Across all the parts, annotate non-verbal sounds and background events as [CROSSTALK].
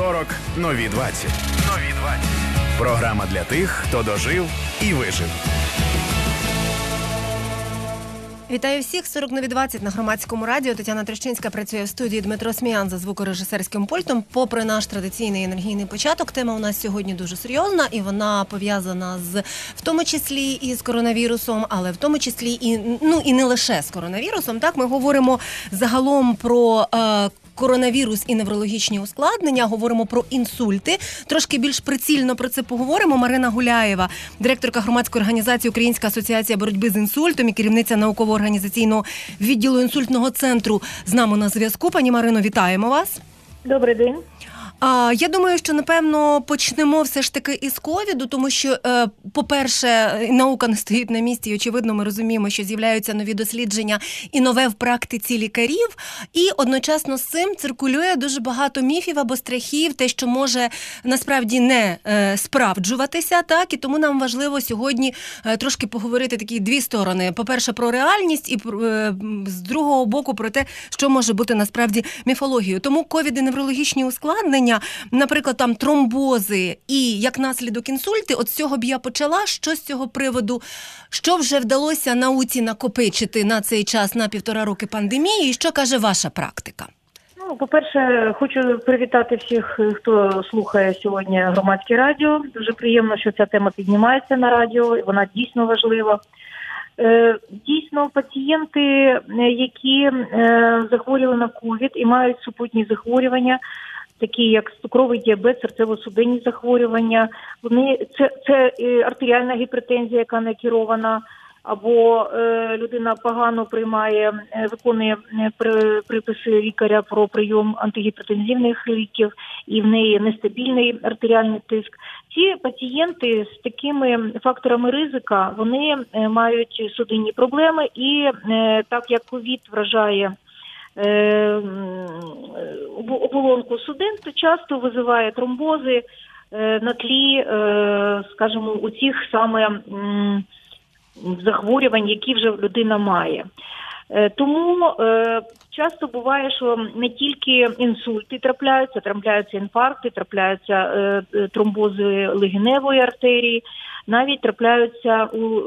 40 нові 20. Нові 20. Програма для тих, хто дожив і вижив. Вітаю всіх 40 нові 20 на громадському радіо. Тетяна Трещинська працює в студії Дмитро Сміян за звукорежисерським пультом. Попри наш традиційний енергійний початок, тема у нас сьогодні дуже серйозна і вона пов'язана з в тому числі і з коронавірусом, але в тому числі і ну і не лише з коронавірусом. Так ми говоримо загалом про. Е, коронавірус і неврологічні ускладнення. Говоримо про інсульти. Трошки більш прицільно про це поговоримо. Марина Гуляєва, директорка громадської організації Українська асоціація боротьби з інсультом і керівниця науково-організаційного відділу інсультного центру з нами на зв'язку. Пані Марино, вітаємо вас. Добрий день. А я думаю, що напевно почнемо все ж таки із ковіду, тому що, е, по-перше, наука не стоїть на місці, і очевидно, ми розуміємо, що з'являються нові дослідження і нове в практиці лікарів. І одночасно з цим циркулює дуже багато міфів або страхів, те, що може насправді не е, справджуватися, так і тому нам важливо сьогодні е, трошки поговорити такі дві сторони: по-перше, про реальність, і з другого боку про те, що може бути насправді міфологією. Тому ковід і неврологічні ускладнення захворювання, наприклад, там тромбози і як наслідок інсульти, от з цього б я почала. Що з цього приводу, що вже вдалося науці накопичити на цей час на півтора роки пандемії, і що каже ваша практика? Ну, по-перше, хочу привітати всіх, хто слухає сьогодні громадське радіо. Дуже приємно, що ця тема піднімається на радіо, і вона дійсно важлива. Е, дійсно, пацієнти, е, які е, захворіли на ковід і мають супутні захворювання, такі як цукровий діабет, серцево-судинні захворювання. Вони це це е, артеріальна гіпертензія, яка не керована, або е, людина погано приймає, е, виконує е, при, приписи лікаря про прийом антигіпертензивних ліків, і в неї нестабільний артеріальний тиск. Ці пацієнти з такими факторами ризика вони мають судинні проблеми, і так як ковід вражає. Е, оболонку судин, то часто визиває тромбози е, на тлі, е, скажімо, у цих саме захворювань, які вже людина має. Тому часто буває, що не тільки інсульти трапляються, трапляються інфаркти, трапляються тромбози легеневої артерії, навіть трапляються у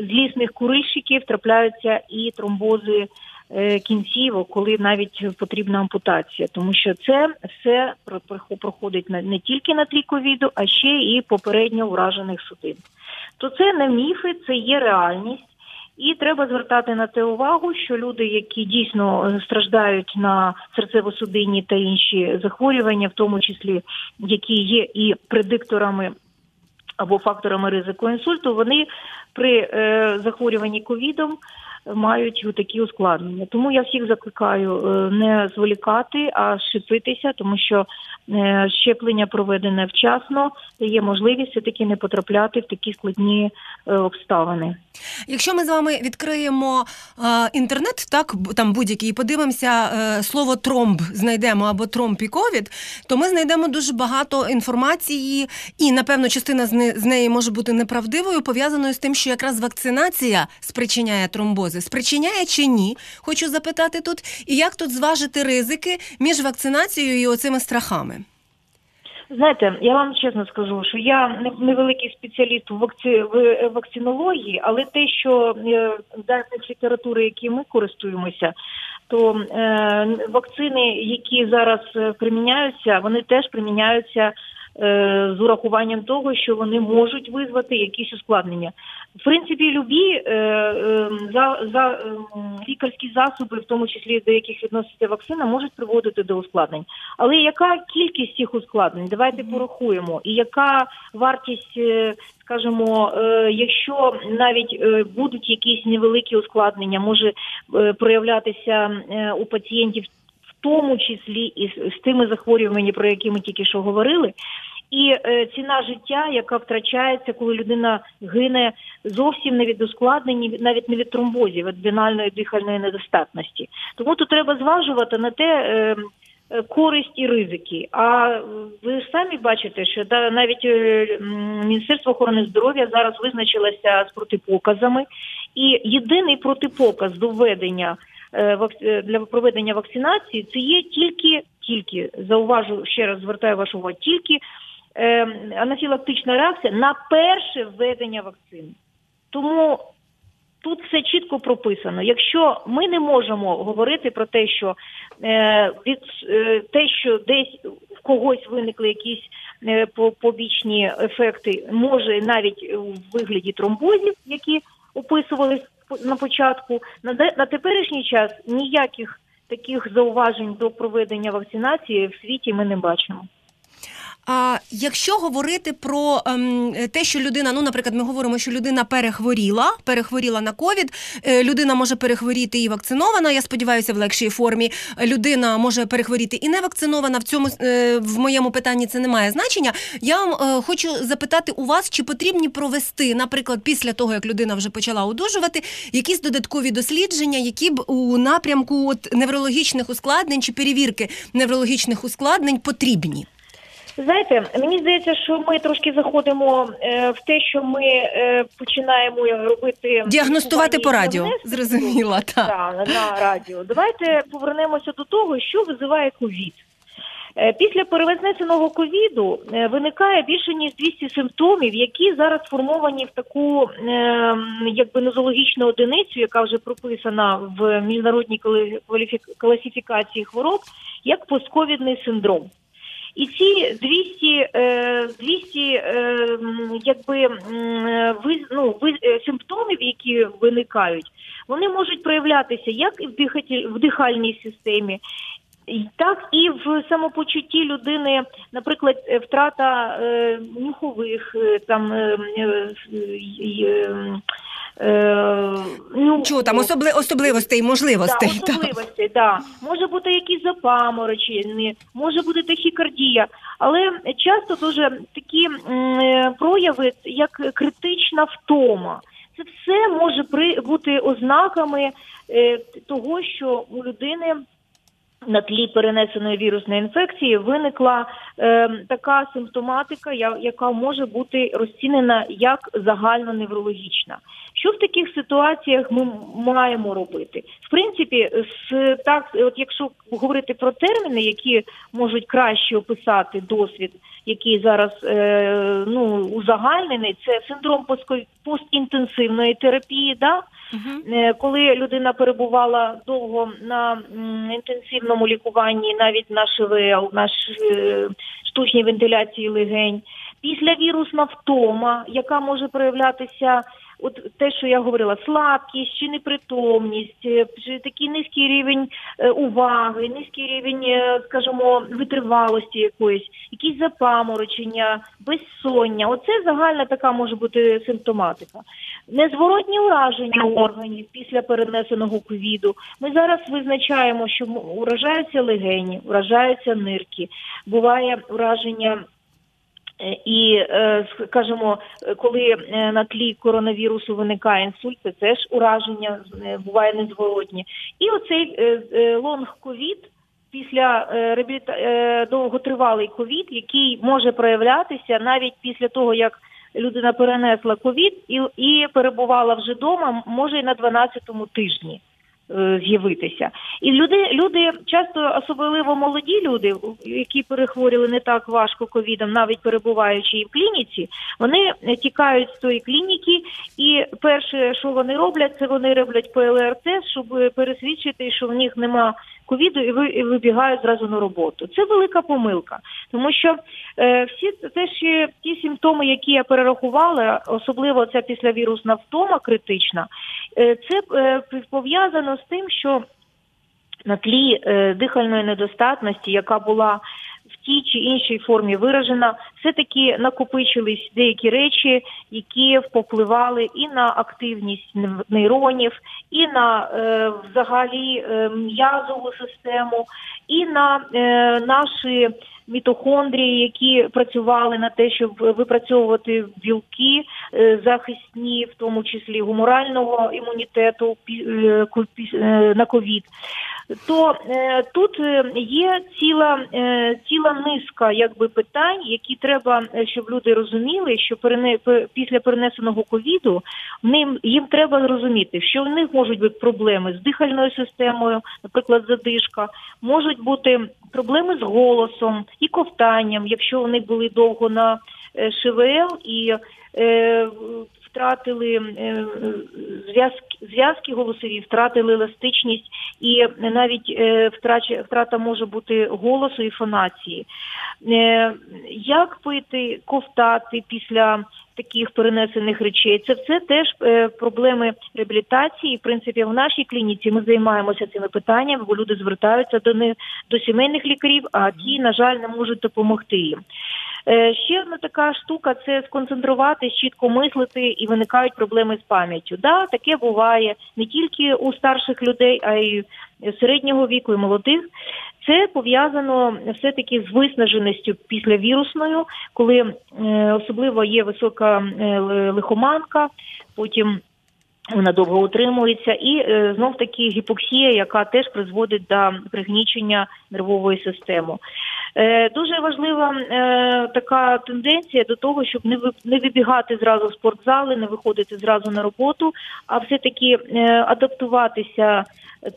злісних курильщиків, трапляються і тромбози Е, кінцівок, коли навіть потрібна ампутація, тому що це все проходить не тільки на тлі ковіду, а ще і попередньо вражених судин. То це не міфи, це є реальність. І треба звертати на це увагу, що люди, які дійсно страждають на серцево-судинні та інші захворювання, в тому числі які є і предикторами або факторами ризику інсульту, вони при е, захворюванні ковідом мають такі ускладнення. Тому я всіх закликаю е, не зволікати, а щепитися, тому що е, щеплення проведене вчасно дає можливість все таки не потрапляти в такі складні обставини. Якщо ми з вами відкриємо е, інтернет, так там будь-який і подивимося е, слово тромб, знайдемо або тромб і ковід, то ми знайдемо дуже багато інформації, і напевно частина з, з неї може бути неправдивою, пов'язаною з тим, що якраз вакцинація спричиняє тромбози. Спричиняє чи ні? Хочу запитати тут, і як тут зважити ризики між вакцинацією і оцими страхами. Знаєте, я вам чесно скажу, що я невеликий спеціаліст в вакці... в вакцинології, але те, що е, даних літератури, які ми користуємося, то е, вакцини, які зараз е, приміняються, вони теж приміняються Е, з урахуванням того, що вони можуть визвати якісь ускладнення. В принципі, любі е, е, за за лікарські засоби, в тому числі до яких відноситься вакцина, можуть приводити до ускладнень. Але яка кількість цих ускладнень? Давайте порахуємо, і яка вартість, скажімо, якщо навіть будуть якісь невеликі ускладнення, може проявлятися у пацієнтів. В тому числі і з тими захворюваннями, про які ми тільки що говорили, і е, ціна життя, яка втрачається, коли людина гине зовсім не від ускладнень, навіть не від тромбозів, від бінальної дихальної недостатності. Тому тут треба зважувати на те. Е, е Користь і ризики. А ви самі бачите, що да, навіть Міністерство охорони здоров'я зараз визначилося з протипоказами, і єдиний протипоказ до введення для проведення вакцинації, це є тільки тільки зауважу ще раз звертаю вашу увагу, тільки анафілактична реакція на перше введення вакцини. Тому тут все чітко прописано. Якщо ми не можемо говорити про те, що е, від е, те, що десь в когось виникли якісь е, побічні ефекти, може навіть у вигляді тромбозів, які описувались на початку, на, на теперішній час ніяких таких зауважень до проведення вакцинації в світі ми не бачимо. А якщо говорити про ем, те, що людина, ну, наприклад, ми говоримо, що людина перехворіла, перехворіла на ковід, е, людина може перехворіти і вакцинована. Я сподіваюся, в легшій формі. Людина може перехворіти і не вакцинована. В цьому е, в моєму питанні це не має значення. Я е, хочу запитати у вас, чи потрібні провести, наприклад, після того як людина вже почала одужувати, якісь додаткові дослідження, які б у напрямку от неврологічних ускладнень чи перевірки неврологічних ускладнень потрібні. Знаєте, мені здається, що ми трошки заходимо е, в те, що ми е, починаємо робити діагностувати по радіо. Зрозуміла, так. Да, на радіо. Давайте повернемося до того, що визиває ковід. Е, після перевезнесеного ковіду е, виникає більше ніж 200 симптомів, які зараз сформовані в таку е, якби нозологічну одиницю, яка вже прописана в міжнародній класифікації хвороб, як постковідний синдром. І ці 200 200 якби е, якби ну, симптомів, які виникають, вони можуть проявлятися як в дихальній системі, так і в самопочутті людини, наприклад, втрата е, нюхових там. Е, ну, Чого там особли, особливостей, можливостей. Да, особливостей. Да. Може бути якісь запаморочення, може бути тахікардія, але часто дуже такі м, прояви, як критична втома. Це все може при бути ознаками е, того, що у людини на тлі перенесеної вірусної інфекції виникла е, така симптоматика, яка може бути розцінена як загальноневрологічна. Що в таких ситуаціях ми маємо робити? В принципі, з так, от якщо говорити про терміни, які можуть краще описати досвід, який зараз е, ну узагальнений, це синдром постінтенсивної терапії. Да? Uh-huh. Коли людина перебувала довго на інтенсивному лікуванні, навіть на ШВЛ, на е, штучній вентиляції легень, після вірусна втома, яка може проявлятися от те, що я говорила, слабкість чи непритомність, е, чи такий низький рівень е, уваги, низький рівень, е, скажімо, витривалості якоїсь, якісь запаморочення, безсоння. Оце загальна така може бути симптоматика. Незворотні ураження органів після перенесеного ковіду. Ми зараз визначаємо, що уражаються легені, уражаються нирки, буває ураження. Е, і е, скажімо, коли е, на тлі коронавірусу виникає інсульт, це теж ураження буває незворотні. І оцей лонг-ковід після реабіліта... довготривалий ковід, який може проявлятися навіть після того, як людина перенесла ковід і перебувала вже вдома, може і на 12-му тижні. Е, з'явитися. І люди люди часто, особливо молоді люди, які перехворіли не так важко ковідом, навіть перебуваючи і в клініці, вони тікають з тої клініки, і перше, що вони роблять, це вони роблять ПЛР-тест, щоб пересвідчити, що в них нема ковіду, і ви і вибігають зразу на роботу. Це велика помилка, тому що е, всі теж ті симптоми, які я перерахувала, особливо ця післявірусна втома критична, е, це е, пов'язано з тим, що на тлі е, дихальної недостатності, яка була в тій чи іншій формі виражена, все таки накопичились деякі речі, які впливали і на активність нейронів, і на е, взагалі е, м'язову систему, і на е, наші мітохондрії, які працювали на те, щоб випрацьовувати білки е, захисні, в тому числі гуморального імунітету е, е, на ковід. То е, тут е, є ціла е, ціла низка якби питань, які треба, е, щоб люди розуміли, що перене після перенесеного ковіду ним їм треба зрозуміти, що в них можуть бути проблеми з дихальною системою, наприклад, задишка, можуть бути проблеми з голосом і ковтанням, якщо вони були довго на е, ШВЛ і втратили е, зв'язки, зв'язки голосові, втратили еластичність, і навіть е, втрача, втрата може бути голосу і фонації. Е, як пити, ковтати після таких перенесених речей? Це все теж проблеми реабілітації. В принципі, в нашій клініці ми займаємося цими питаннями, бо люди звертаються до них до сімейних лікарів, а ті, на жаль, не можуть допомогти їм. Е, Ще одна така штука це сконцентруватись, чітко мислити і виникають проблеми з пам'яттю. Да, таке буває не тільки у старших людей, а й середнього віку і молодих. Це пов'язано все-таки з виснаженістю післявірусною, коли е, особливо є висока е, лихоманка, потім вона довго утримується, і е, знов таки гіпоксія, яка теж призводить до пригнічення нервової системи. Е, дуже важлива е, така тенденція до того, щоб не ви- не вибігати зразу в спортзали, не виходити зразу на роботу, а все-таки е, адаптуватися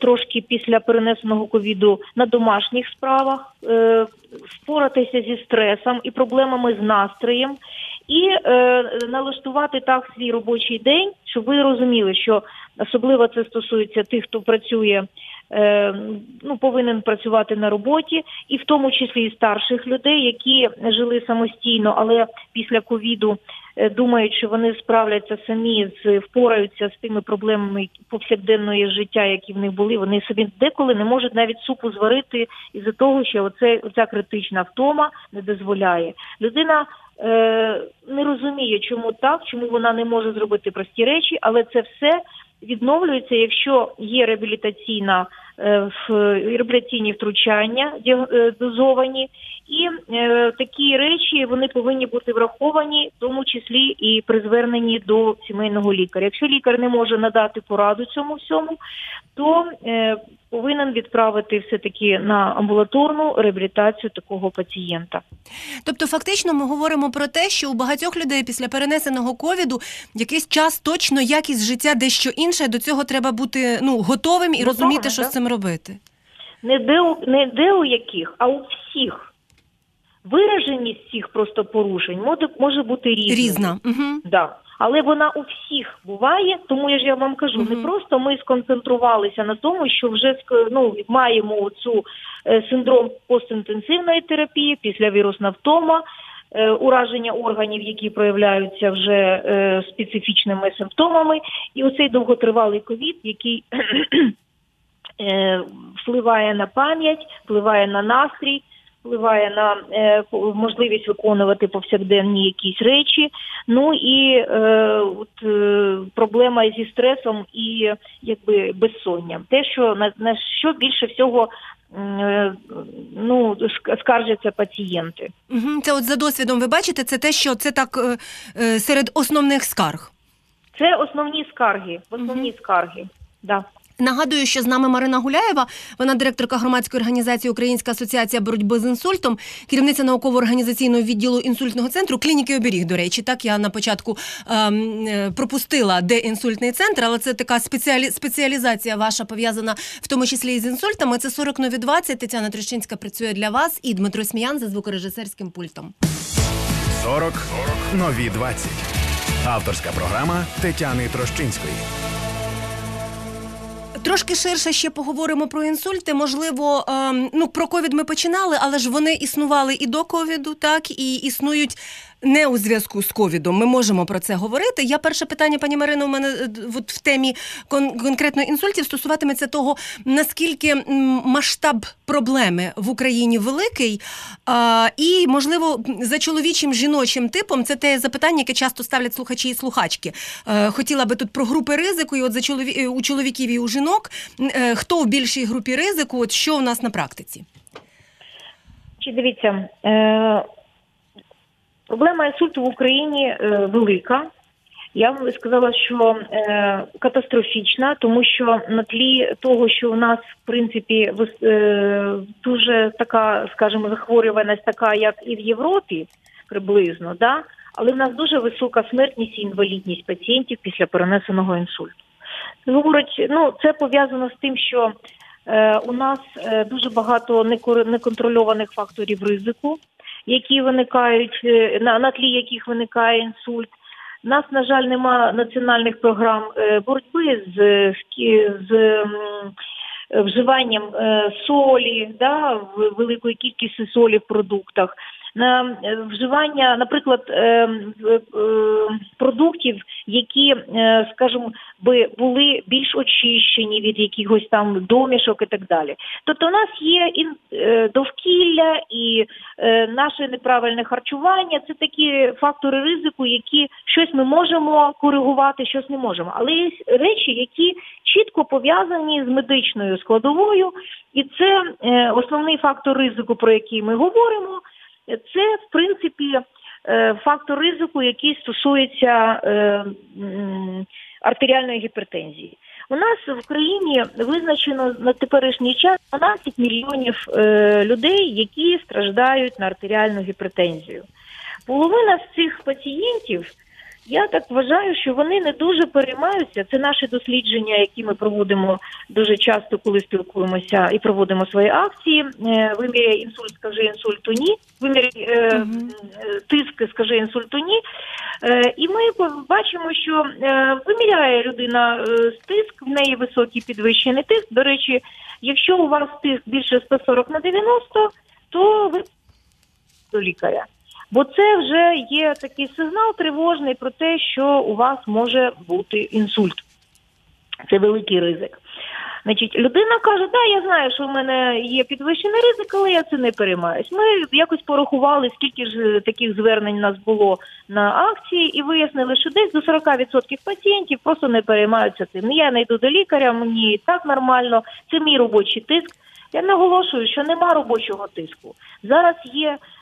трошки після перенесеного ковіду на домашніх справах, е, впоратися зі стресом і проблемами з настроєм, і е, налаштувати так свій робочий день, щоб ви розуміли, що особливо це стосується тих, хто працює. Е, Ну, повинен працювати на роботі, і в тому числі і старших людей, які жили самостійно, але після ковіду е, думають, що вони справляться самі з впораються з тими проблемами повсякденної життя, які в них були. Вони собі деколи не можуть навіть супу зварити із-за того, що оце оця критична втома не дозволяє. Людина е, не розуміє, чому так, чому вона не може зробити прості речі, але це все відновлюється, якщо є реабілітаційна в- реабілітаційні втручання е, дозовані, і е, такі речі вони повинні бути враховані, в тому числі і при зверненні до сімейного лікаря. Якщо лікар не може надати пораду цьому всьому, то е, повинен відправити все таки на амбулаторну реабілітацію такого пацієнта. Тобто, фактично, ми говоримо про те, що у багатьох людей після перенесеного ковіду якийсь час точно якість життя дещо інше. До цього треба бути ну готовим і Готовим, розуміти, що да. з цим робити. Не де у не де у яких, а у всіх. Вираженість цих просто порушень може, може бути різною. Різна. Угу. Да. Але вона у всіх буває, тому я ж я вам кажу, не просто ми сконцентрувалися на тому, що вже ну, маємо цю е, синдром постінтенсивної терапії, післявірусна втома, е, ураження органів, які проявляються вже е, специфічними симптомами, і оцей довготривалий ковід, який [CLEARS THROAT] е, впливає на пам'ять, впливає на настрій, впливає на е, можливість виконувати повсякденні якісь речі. Ну і е, от, е, проблема зі стресом і якби безсонням. Те, що на, на що більше всього е, ну, скаржаться пацієнти. Це от за досвідом ви бачите, це те, що це так е, е, серед основних скарг. Це основні скарги, основні скарги. Да. Нагадую, що з нами Марина Гуляєва, вона директорка громадської організації Українська асоціація боротьби з інсультом, керівниця науково-організаційного відділу інсультного центру клініки оберіг. До речі, так я на початку ем, е, пропустила, де інсультний центр, але це така спеціалі... спеціалізація ваша пов'язана в тому числі і з інсультами. Це 40 нові 20. Тетяна Трещинська працює для вас і Дмитро Сміян за звукорежисерським пультом. 40 нові 20. Авторська програма Тетяни Трощинської. Трошки ширше ще поговоримо про інсульти. Можливо, ем, ну про ковід ми починали, але ж вони існували і до ковіду, так і існують. Не у зв'язку з ковідом, ми можемо про це говорити. Я перше питання, пані Марино, у мене е, от в темі кон- конкретно інсультів стосуватиметься того, наскільки масштаб проблеми в Україні великий, а, і можливо за чоловічим жіночим типом це те запитання, яке часто ставлять слухачі і слухачки. Е, Хотіла би тут про групи ризику, і от за чолові... е, у чоловіків і у жінок. Хто в більшій групі ризику? От що у нас на практиці? Чи дивіться, е, проблема інсульту в Україні е, велика. Я б сказала, що е, катастрофічна, тому що на тлі того, що у нас в принципі е, дуже така, скажімо, захворюваність, така як і в Європі, приблизно, да, але в нас дуже висока смертність і інвалідність пацієнтів після перенесеного інсульту. Говорить, ну це пов'язано з тим, що е, у нас е, дуже багато неконтрольованих факторів ризику, які виникають е, на, на тлі яких виникає інсульт. У нас, на жаль, немає національних програм е, боротьби з з вживанням е, солі, да, великої кількості солі в продуктах е, вживання, наприклад, е, е, продуктів, які, скажімо, би були більш очищені від якихось там домішок і так далі. Тобто, у нас є і довкілля і наше неправильне харчування. Це такі фактори ризику, які щось ми можемо коригувати, щось не можемо. Але є речі, які чітко пов'язані з медичною складовою, і це основний фактор ризику, про який ми говоримо. Це в принципі е, фактор ризику, який стосується е, артеріальної гіпертензії. У нас в країні визначено на теперішній час 12 мільйонів е, людей, які страждають на артеріальну гіпертензію. Половина з цих пацієнтів я так вважаю, що вони не дуже переймаються. Це наші дослідження, які ми проводимо дуже часто, коли спілкуємося і проводимо свої акції. Е, виміряє інсульт, скажи інсульту ні. Виміряє е, тиск, скажи інсульту ні. Е, і ми бачимо, що е, виміряє людина е, тиск, в неї високий підвищений тиск. До речі, якщо у вас тиск більше 140 на 90, то ви до лікаря. Бо це вже є такий сигнал тривожний про те, що у вас може бути інсульт. Це великий ризик. Значить, людина каже, да, я знаю, що в мене є підвищений ризик, але я це не переймаюсь. Ми якось порахували, скільки ж таких звернень у нас було на акції, і вияснили, що десь до 40% пацієнтів просто не переймаються цим. Я не йду до лікаря, мені так нормально, це мій робочий тиск. Я наголошую, що нема робочого тиску. Зараз є Е,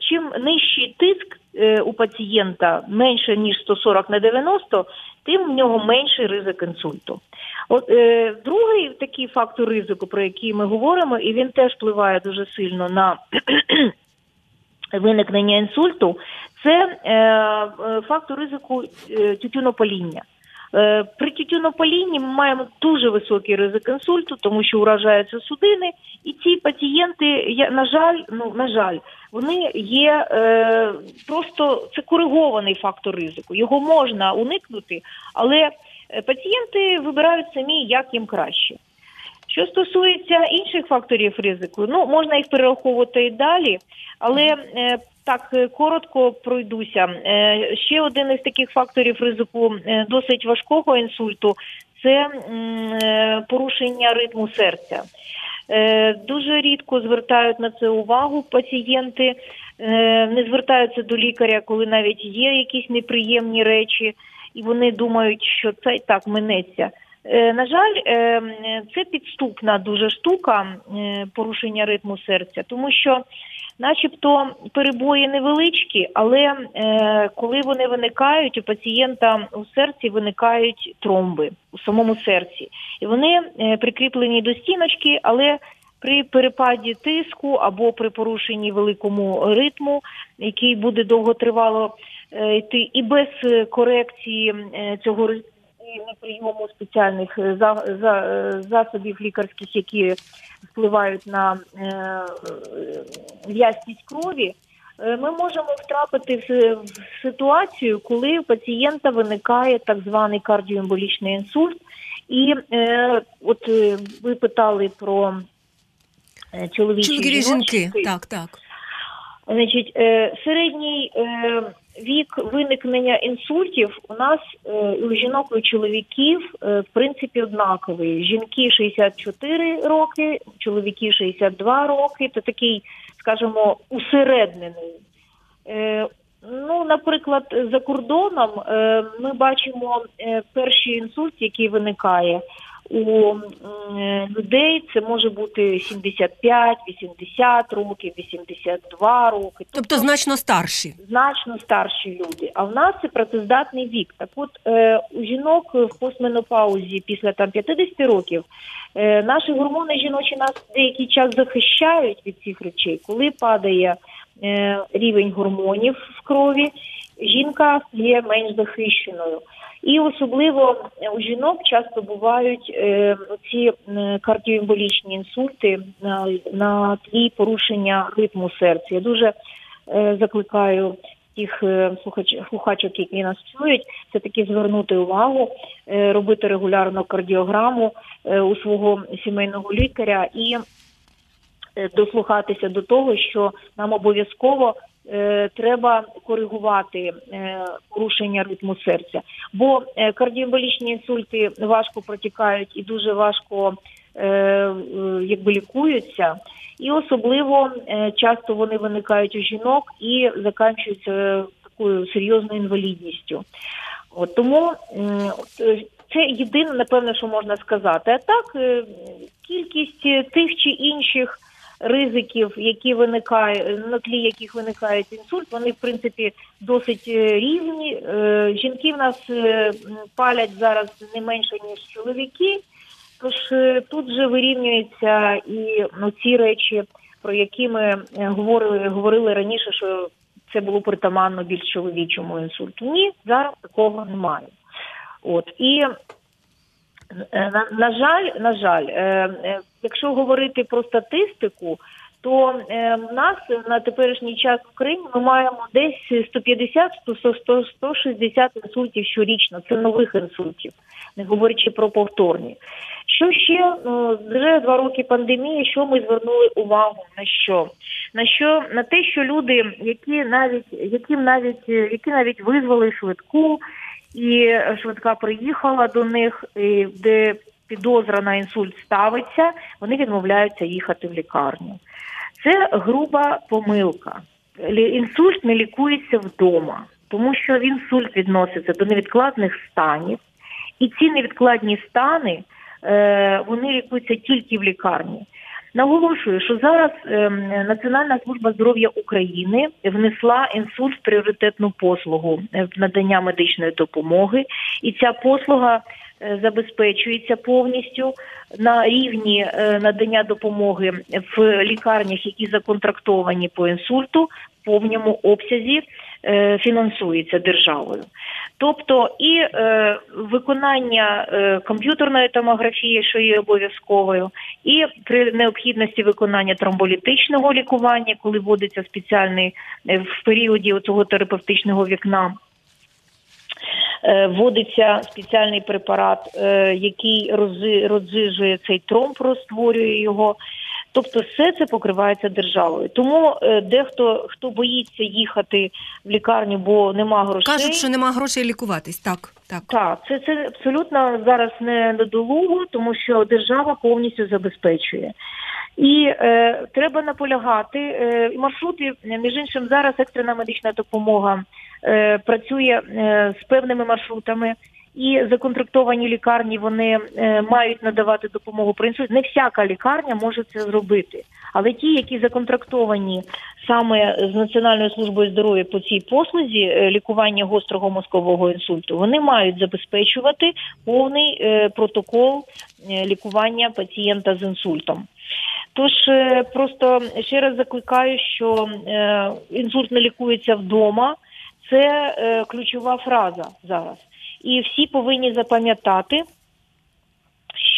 чим нижчий тиск е, у пацієнта менше ніж 140 на 90, тим в нього менший ризик інсульту. От е, другий такий фактор ризику, про який ми говоримо, і він теж впливає дуже сильно на [CLEARS THROAT] виникнення інсульту, це е, е фактор ризику е, тютюнопаління. Е, при тютюнопалінні ми маємо дуже високий ризик інсульту, тому що уражаються судини, і ці пацієнти, на жаль, ну на жаль, вони є е, просто це коригований фактор ризику. Його можна уникнути, але е, пацієнти вибирають самі, як їм краще. Що стосується інших факторів ризику, ну можна їх перераховувати і далі, але е, так е, коротко пройдуся. Е, ще один із таких факторів ризику досить важкого інсульту це порушення ритму серця. Дуже рідко звертають на це увагу пацієнти, не звертаються до лікаря, коли навіть є якісь неприємні речі, і вони думають, що це так минеться. Е, на жаль, це підступна дуже штука порушення ритму серця, тому що, начебто, перебої невеличкі, але коли вони виникають, у пацієнта у серці виникають тромби у самому серці, і вони прикріплені до стіночки, але при перепаді тиску або при порушенні великому ритму, який буде довготривало е, йти, і без корекції е, цього ритму прийому спеціальних е, засобів лікарських, які впливають на в'язкість крові. Ми можемо втрапити в ситуацію, коли у пацієнта виникає так званий кардіоемболічний інсульт. І е, от ви питали про Е, чоловічі жінки. Так, так. Значить, е, середній е, вік виникнення інсультів у нас у жінок і у чоловіків в принципі однаковий. Жінки 64 роки, чоловіки 62 роки. Це такий, скажімо, усереднений. Ну, наприклад, за кордоном ми бачимо перший інсульт, який виникає у людей це може бути 75, 80 років, 82 роки. Тобто значно старші. Значно старші люди. А в нас це працездатний вік. Так от е, у жінок в постменопаузі після там 50 років е, наші гормони жіночі нас деякий час захищають від цих речей, коли падає е, рівень гормонів в крові, жінка є менш захищеною. І особливо у жінок часто бувають е, ці кардіоемболічні інсульти на, тлі порушення ритму серця. Я дуже е, закликаю тих е, слухачок, які нас чують, це таки звернути увагу, е, робити регулярно кардіограму е, у свого сімейного лікаря і е, дослухатися до того, що нам обов'язково Е, треба коригувати е, порушення ритму серця, бо е, кардіомболічні інсульти важко протікають і дуже важко якби лікуються, і особливо часто вони виникають у жінок і заканчуються такою серйозною інвалідністю. От тому це єдине, напевне, що можна сказати. А так кількість тих чи інших ризиків, які виникають на тлі яких виникають інсульт, вони в принципі досить е, різні. Е, жінки в нас е, палять зараз не менше ніж чоловіки. Тож тут вже вирівнюються і ну, ці речі, про які ми говорили говорили раніше, що це було притаманно більш чоловічому інсульту. Ні, зараз такого немає. От і на, на жаль, на жаль, якщо говорити про статистику, то е, в нас на теперішній час в Україні ми маємо десь 150-160 інсультів щорічно. Це нових інсультів, не говорячи про повторні. Що ще ну, вже два роки пандемії, що ми звернули увагу на що? На що на те, що люди, які навіть які навіть які навіть визвали швидку і швидка приїхала до них, де підозра на інсульт ставиться, вони відмовляються їхати в лікарню. Це груба помилка. Інсульт не лікується вдома, тому що інсульт відноситься до невідкладних станів, і ці невідкладні стани е, вони лікуються тільки в лікарні. Наголошую, що зараз ем, Національна служба здоров'я України внесла інсульт в пріоритетну послугу е, надання медичної допомоги, і ця послуга забезпечується повністю на рівні е, надання допомоги в лікарнях, які законтрактовані по інсульту, в повному обсязі фінансується державою. Тобто і е, виконання е, комп'ютерної томографії, що є обов'язковою, і при необхідності виконання тромболітичного лікування, коли вводиться спеціальний е, в періоді цього терапевтичного вікна. Е, вводиться спеціальний препарат, е, який розжижує цей тромб, розтворює його. Тобто, все це покривається державою. Тому е, дехто хто боїться їхати в лікарню, бо нема грошей. Кажуть, що нема грошей лікуватись. Так, так. Так, це це абсолютно зараз не недолуго, тому що держава повністю забезпечує. І е, треба наполягати. Е, маршрути, між іншим, зараз екстрена медична допомога е, працює е, з певними маршрутами і законтрактовані лікарні вони е, мають надавати допомогу при інсульті. Не всяка лікарня може це зробити, але ті, які законтрактовані саме з Національною службою здоров'я по цій послузі е, лікування гострого мозкового інсульту, вони мають забезпечувати повний е, протокол лікування пацієнта з інсультом. Тож просто ще раз закликаю, що інсульт не лікується вдома. Це ключова фраза зараз і всі повинні запам'ятати,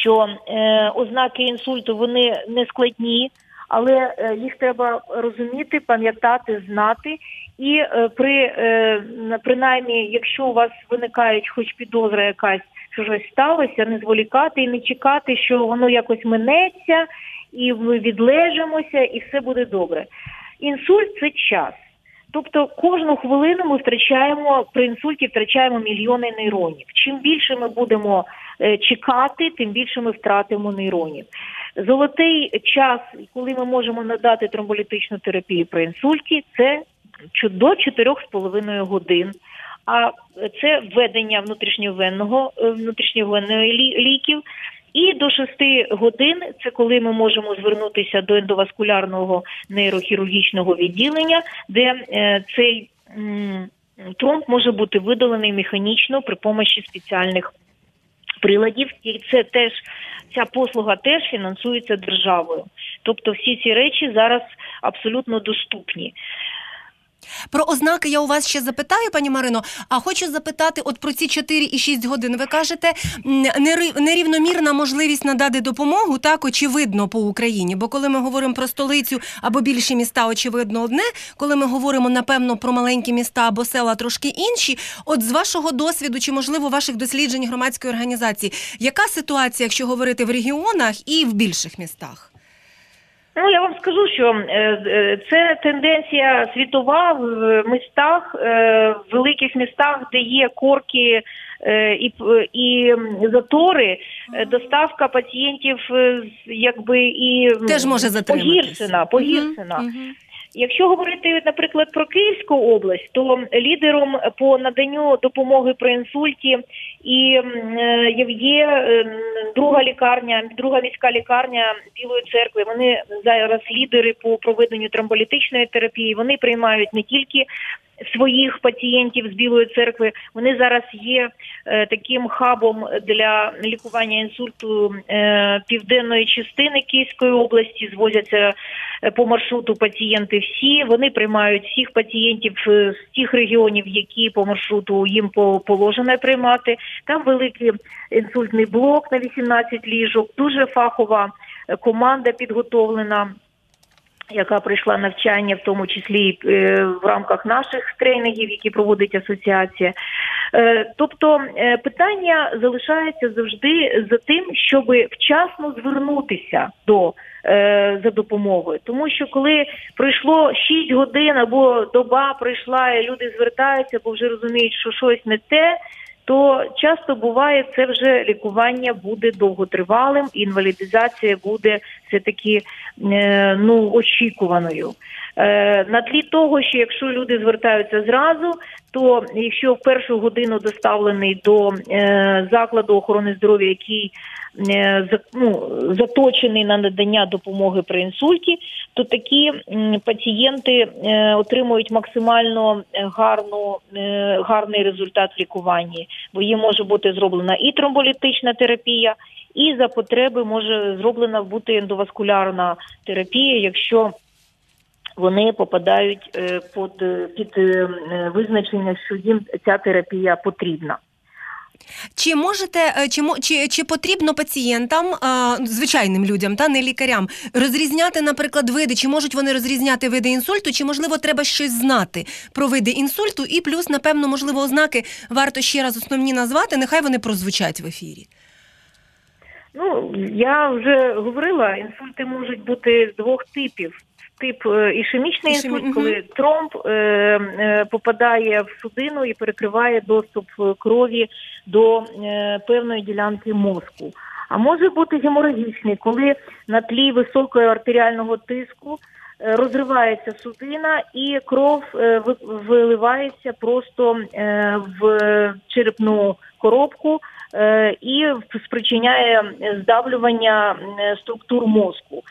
що е, ознаки інсульту вони не складні, але е, їх треба розуміти, пам'ятати, знати. І е, при е, принаймні, якщо у вас виникають хоч підозра якась, що щось сталося, не зволікати і не чекати, що воно якось минеться, і ми відлежимося, і все буде добре. Інсульт це час. Тобто кожну хвилину ми втрачаємо при інсульті, втрачаємо мільйони нейронів. Чим більше ми будемо е, чекати, тим більше ми втратимо нейронів. Золотий час, коли ми можемо надати тромболітичну терапію при інсульті, це до 4,5 годин. А це введення внутрішньовенного е, внутрішньовенної ліків І до 6 годин це коли ми можемо звернутися до ендоваскулярного нейрохірургічного відділення, де е, цей тромб може бути видалений механічно при помощі спеціальних приладів, і це теж ця послуга теж фінансується державою. Тобто всі ці речі зараз абсолютно доступні. Про ознаки я у вас ще запитаю, пані Марино. А хочу запитати, от про ці 4 і 6 годин. Ви кажете, нерівномірна можливість надати допомогу, так очевидно по Україні. Бо коли ми говоримо про столицю або більші міста, очевидно, одне. Коли ми говоримо напевно про маленькі міста або села, трошки інші. От з вашого досвіду чи можливо ваших досліджень громадської організації, яка ситуація, якщо говорити в регіонах і в більших містах? Ну я вам скажу, що е, е, це тенденція світова в містах, е, в великих містах, де є корки е, і, і затори, е, доставка пацієнтів е, якби і Теж може затриматись. погіршена. погіршена. Мгм, мгм. Якщо говорити, наприклад, про Київську область, то лідером по наданню допомоги при інсульті і е, є друга лікарня, друга міська лікарня Білої церкви. Вони зараз лідери по проведенню тромболітичної терапії. Вони приймають не тільки своїх пацієнтів з Білої церкви. Вони зараз є е, таким хабом для лікування інсульту е, південної частини Київської області. Звозяться е, по маршруту пацієнти всі. Вони приймають всіх пацієнтів з тих регіонів, які по маршруту їм по- положено приймати. Там великий інсультний блок на 18 ліжок. Дуже фахова команда підготовлена яка пройшла навчання, в тому числі е, в рамках наших тренінгів, які проводить асоціація. Е, Тобто е, питання залишається завжди за тим, щоб вчасно звернутися до за допомогою, тому що коли пройшло 6 годин або доба пройшла, і люди звертаються, бо вже розуміють, що щось не те. То часто буває це вже лікування буде довготривалим, інвалідизація буде все таки е, ну очікуваною. Е, на тлі того, що якщо люди звертаються зразу, то якщо в першу годину доставлений до е, закладу охорони здоров'я, який е, ну, заточений на надання допомоги при інсульті, то такі пацієнти отримують максимально гарну, гарний результат в лікуванні, бо їм може бути зроблена і тромболітична терапія, і за потреби може зроблена бути ендоваскулярна терапія, якщо вони попадають під, е, під е, е, визначення, що їм ця терапія потрібна. Чи можете, чи, чи, чи потрібно пацієнтам, звичайним людям, та не лікарям, розрізняти, наприклад, види, чи можуть вони розрізняти види інсульту, чи можливо треба щось знати про види інсульту, і плюс, напевно, можливо, ознаки варто ще раз основні назвати, нехай вони прозвучать в ефірі. Ну я вже говорила, інсульти можуть бути з двох типів. Тип е, ішемічний Ішемі- інсульт, коли тромб е, е, попадає в судину і перекриває доступ е, крові до е, певної ділянки мозку. А може бути геморагічний, коли на тлі високого артеріального тиску розривається судина і кров виливається просто в черепну коробку і спричиняє здавлювання е, структур мозку.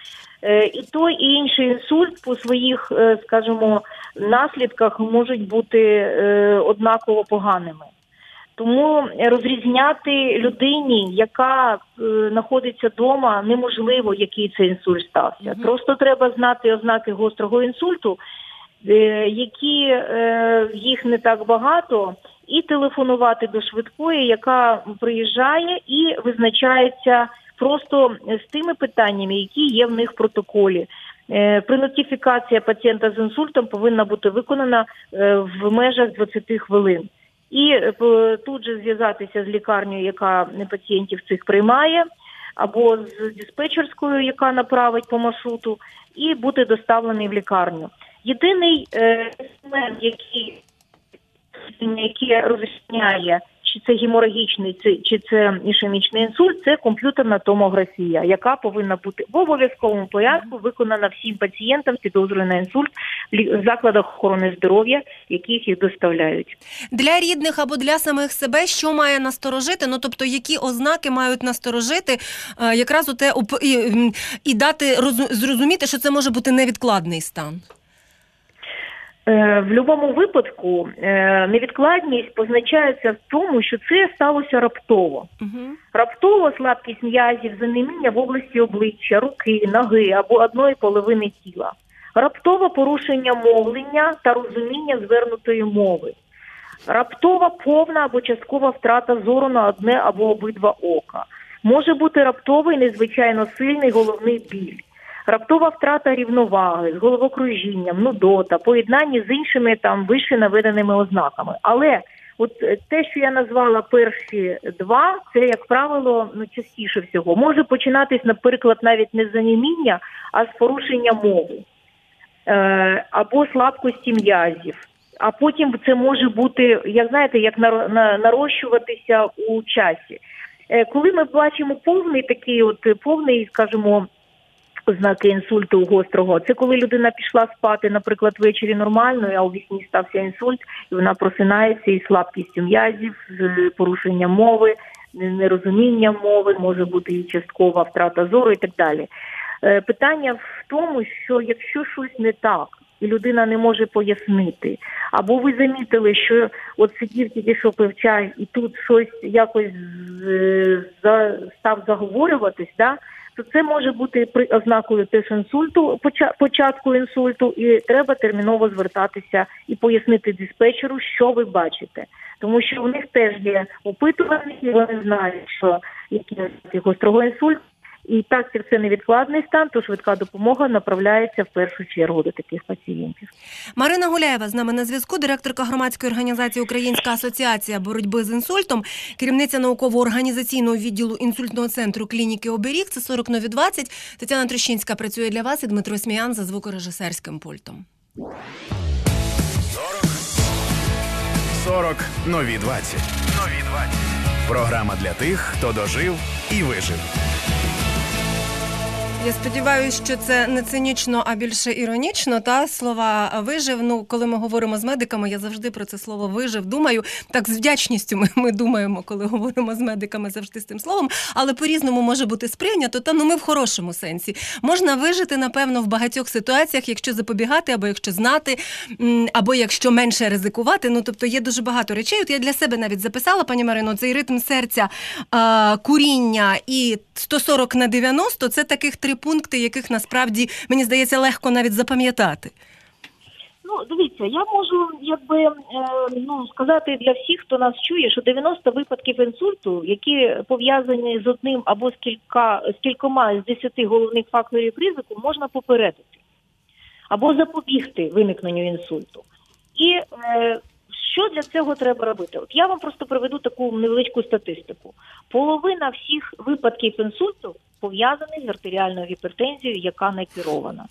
Е, І той і інший інсульт по своїх, е, скажімо, наслідках можуть бути е, однаково поганими. Тому розрізняти людині, яка е, знаходиться вдома, неможливо, який це інсульт стався. Мгм. Просто треба знати ознаки гострого інсульту, е, які е, їх не так багато, і телефонувати до швидкої, яка приїжджає і визначається просто з тими питаннями, які є в них в протоколі. Е, Пренотифікація пацієнта з інсультом повинна бути виконана е, в межах 20 хвилин. І е, тут же зв'язатися з лікарнею, яка пацієнтів цих приймає, або з диспетчерською, яка направить по маршруту, і бути доставлений в лікарню. Єдиний е, інструмент, який який розрізняє, чи це геморагічний, чи, чи це ішемічний інсульт, це комп'ютерна томографія, яка повинна бути в обов'язковому порядку виконана всім пацієнтам, підозрює на інсульт в закладах охорони здоров'я, яких їх доставляють. Для рідних або для самих себе, що має насторожити? Ну тобто, які ознаки мають насторожити, е, якраз у те і, і дати зрозуміти, що це може бути невідкладний стан. Е, в будь-якому випадку е, невідкладність позначається в тому, що це сталося раптово. Угу. Раптово слабкість м'язів, занеміння в області обличчя, руки, ноги або одної половини тіла, раптове порушення мовлення та розуміння звернутої мови, раптова повна або часткова втрата зору на одне або обидва ока. Може бути раптовий незвичайно сильний головний біль раптова втрата рівноваги з головокружінням, нудота, поєднання з іншими там вище наведеними ознаками. Але от е, те, що я назвала перші два, це як правило ну частіше всього може починатись, наприклад, навіть не з заніміння, а з порушення мови е, або слабкості м'язів. А потім це може бути, як знаєте, як нарощуватися у часі. Е, коли ми бачимо повний такий, от повний, скажімо, ознаки інсульту гострого. Це коли людина пішла спати, наприклад, ввечері нормально, а у вісні стався інсульт, і вона просинається із слабкістю м'язів, з порушенням мови, нерозумінням мови, може бути і часткова втрата зору і так далі. Е, питання в тому, що якщо щось не так. І людина не може пояснити. Або ви замітили, що от сидів тільки що пив чай, і тут щось якось за, став заговорюватись, да? То це може бути при ознакою теж інсульту, початку інсульту, і треба терміново звертатися і пояснити диспетчеру, що ви бачите, тому що у них теж є опитувані, і вони знають, що які гострого інсульту, і так як це невідкладний стан, то швидка допомога направляється в першу чергу до таких пацієнтів. Марина Гуляєва з нами на зв'язку, директорка громадської організації Українська асоціація боротьби з інсультом, керівниця науково-організаційного відділу інсультного центру клініки Оберіг. Це 40 нові 20. Тетяна Трощинська працює для вас і Дмитро Сміян за звукорежисерським пультом. 40 40 нові 20. Нові 20. Програма для тих, хто дожив і вижив. Я сподіваюся, що це не цинічно, а більше іронічно. Та слова вижив. Ну, коли ми говоримо з медиками, я завжди про це слово вижив. Думаю, так з вдячністю ми, ми думаємо, коли говоримо з медиками завжди з тим словом, але по-різному може бути сприйнято. Та ну ми в хорошому сенсі можна вижити, напевно, в багатьох ситуаціях, якщо запобігати, або якщо знати, або якщо менше ризикувати. Ну тобто є дуже багато речей. От я для себе навіть записала, пані Марино, цей ритм серця, куріння і 140 на 90 – це таких три пункти, яких насправді мені здається легко навіть запам'ятати. Ну, дивіться, я можу якби е, ну сказати для всіх, хто нас чує, що 90 випадків інсульту, які пов'язані з одним або з кілька з кількома з 10 головних факторів ризику, можна попередити або запобігти виникненню інсульту. І е, що для цього треба робити? От я вам просто приведу таку невеличку статистику. Половина всіх випадків інсульту пов'язаний з артеріальною гіпертензією, яка не керована.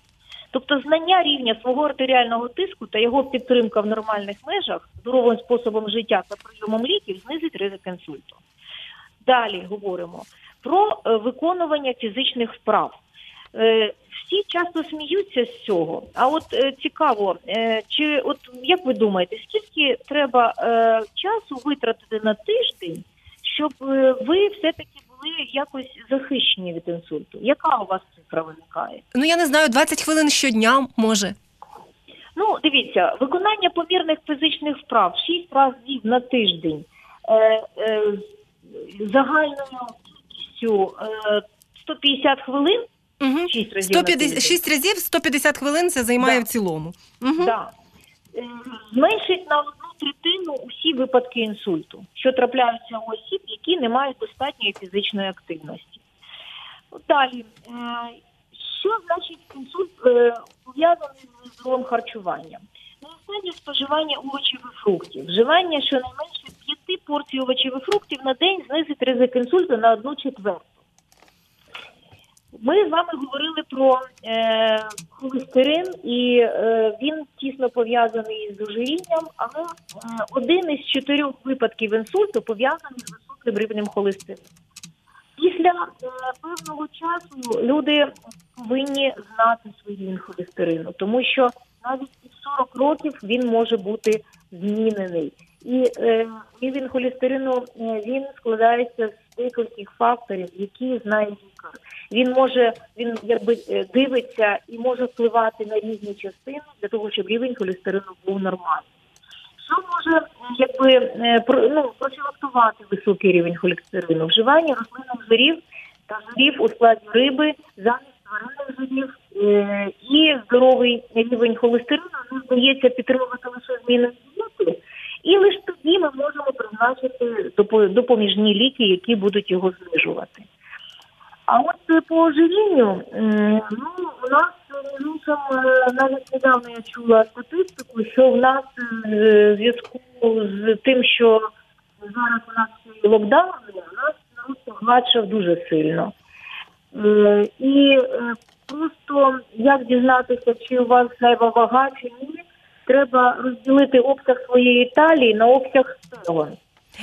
Тобто знання рівня свого артеріального тиску та його підтримка в нормальних межах здоровим способом життя та прийомом ліків знизить ризик інсульту. Далі говоримо про е, виконування фізичних вправ. Е, всі часто сміються з цього. А от е, цікаво, чи от як ви думаєте, скільки треба часу витратити на тиждень, щоб ви все таки були якось захищені від інсульту. Яка у вас цифра виникає? Ну я не знаю, 20 хвилин щодня може. Ну, дивіться, виконання помірних фізичних вправ 6 разів на тиждень е, е, загальною кількістю е, 150 хвилин. Угу. 6 разів 150, 6 разів 150 хвилин це займає да. в цілому. Угу. Да. Е, зменшить на одну третину усі випадки інсульту, що трапляються у осіб, які не мають достатньої фізичної активності. Далі, е, що значить інсульт е, пов'язаний з здоровим харчуванням? Недостатнє споживання овочів і фруктів, вживання щонайменше п'яти порцій овочів і фруктів на день знизить ризик інсульту на одну четверту. Ми з вами говорили про е, холестерин, і е, він тісно пов'язаний з ожирінням, але е, один із чотирьох випадків інсульту пов'язаний з високим рівнем холестерину. Після е, певного часу люди повинні знати свій рівень холестерину, тому що навіть під 40 років він може бути змінений. І е, рівень холестерину е, він складається декількох факторів, які знає лікар. Він може він якби е, дивиться і може впливати на різні частини для того, щоб рівень холестерину був нормальний. Що може якби е, ну, профілактувати високий рівень холестерину? Вживання рослинних жирів та жирів у складі риби замість тваринних жирів е, і здоровий рівень холестерину ну, здається підтримувати лише зміни дієти. І лише тоді ми можемо призначити допоміжні ліки, які будуть його знижувати. А от е, по ожирінню, ну у нас е, іншим, е, навіть недавно я чула статистику, що в нас в зв'язку з тим, що зараз у нас локдаун, у нас народ погладшав дуже сильно. І просто як дізнатися, чи у вас зайва вага, чи ні, треба розділити обсяг своєї талії на обсяг стегон.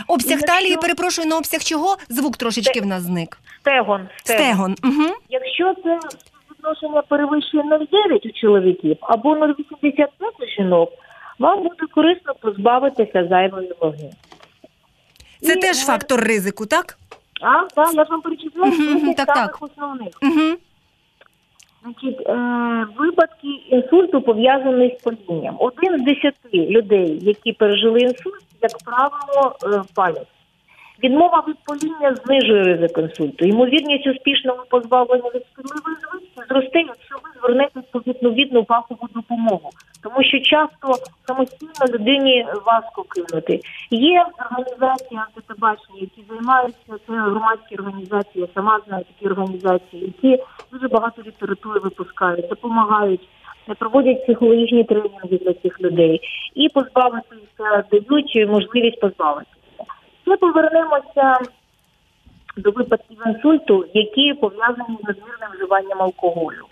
Обсяг Якщо- талії, перепрошую, на обсяг чого? Звук трошечки в нас зник. Стегон. Стегон. Угу. Якщо це відношення перевищує 0,9 у чоловіків або 0,85 у жінок, вам буде корисно позбавитися зайвої ваги. Це І, теж е, фактор ризику, так? А, так, я ж вам перечисляю Мгм, mm так, самих основних. Угу. Значить, е, випадки інсульту пов'язані з палінням. Один з десяти людей, які пережили інсульт, як правило, е, палять. Відмова від паління знижує ризик інсульту. Ймовірність успішного позбавлення від шкідливої звички зросте, якщо ви звернетесь по відповідну фахову допомогу. Тому що часто самостійно людині важко кинути. Є організації антитабачні, які займаються це громадські організації. Я сама знаю такі організації, які дуже багато літератури випускають, допомагають, проводять психологічні тренінги для цих людей і позбавитися дають можливість позбавитися. Ми повернемося до випадків інсульту, які пов'язані з надмірним вживанням алкоголю.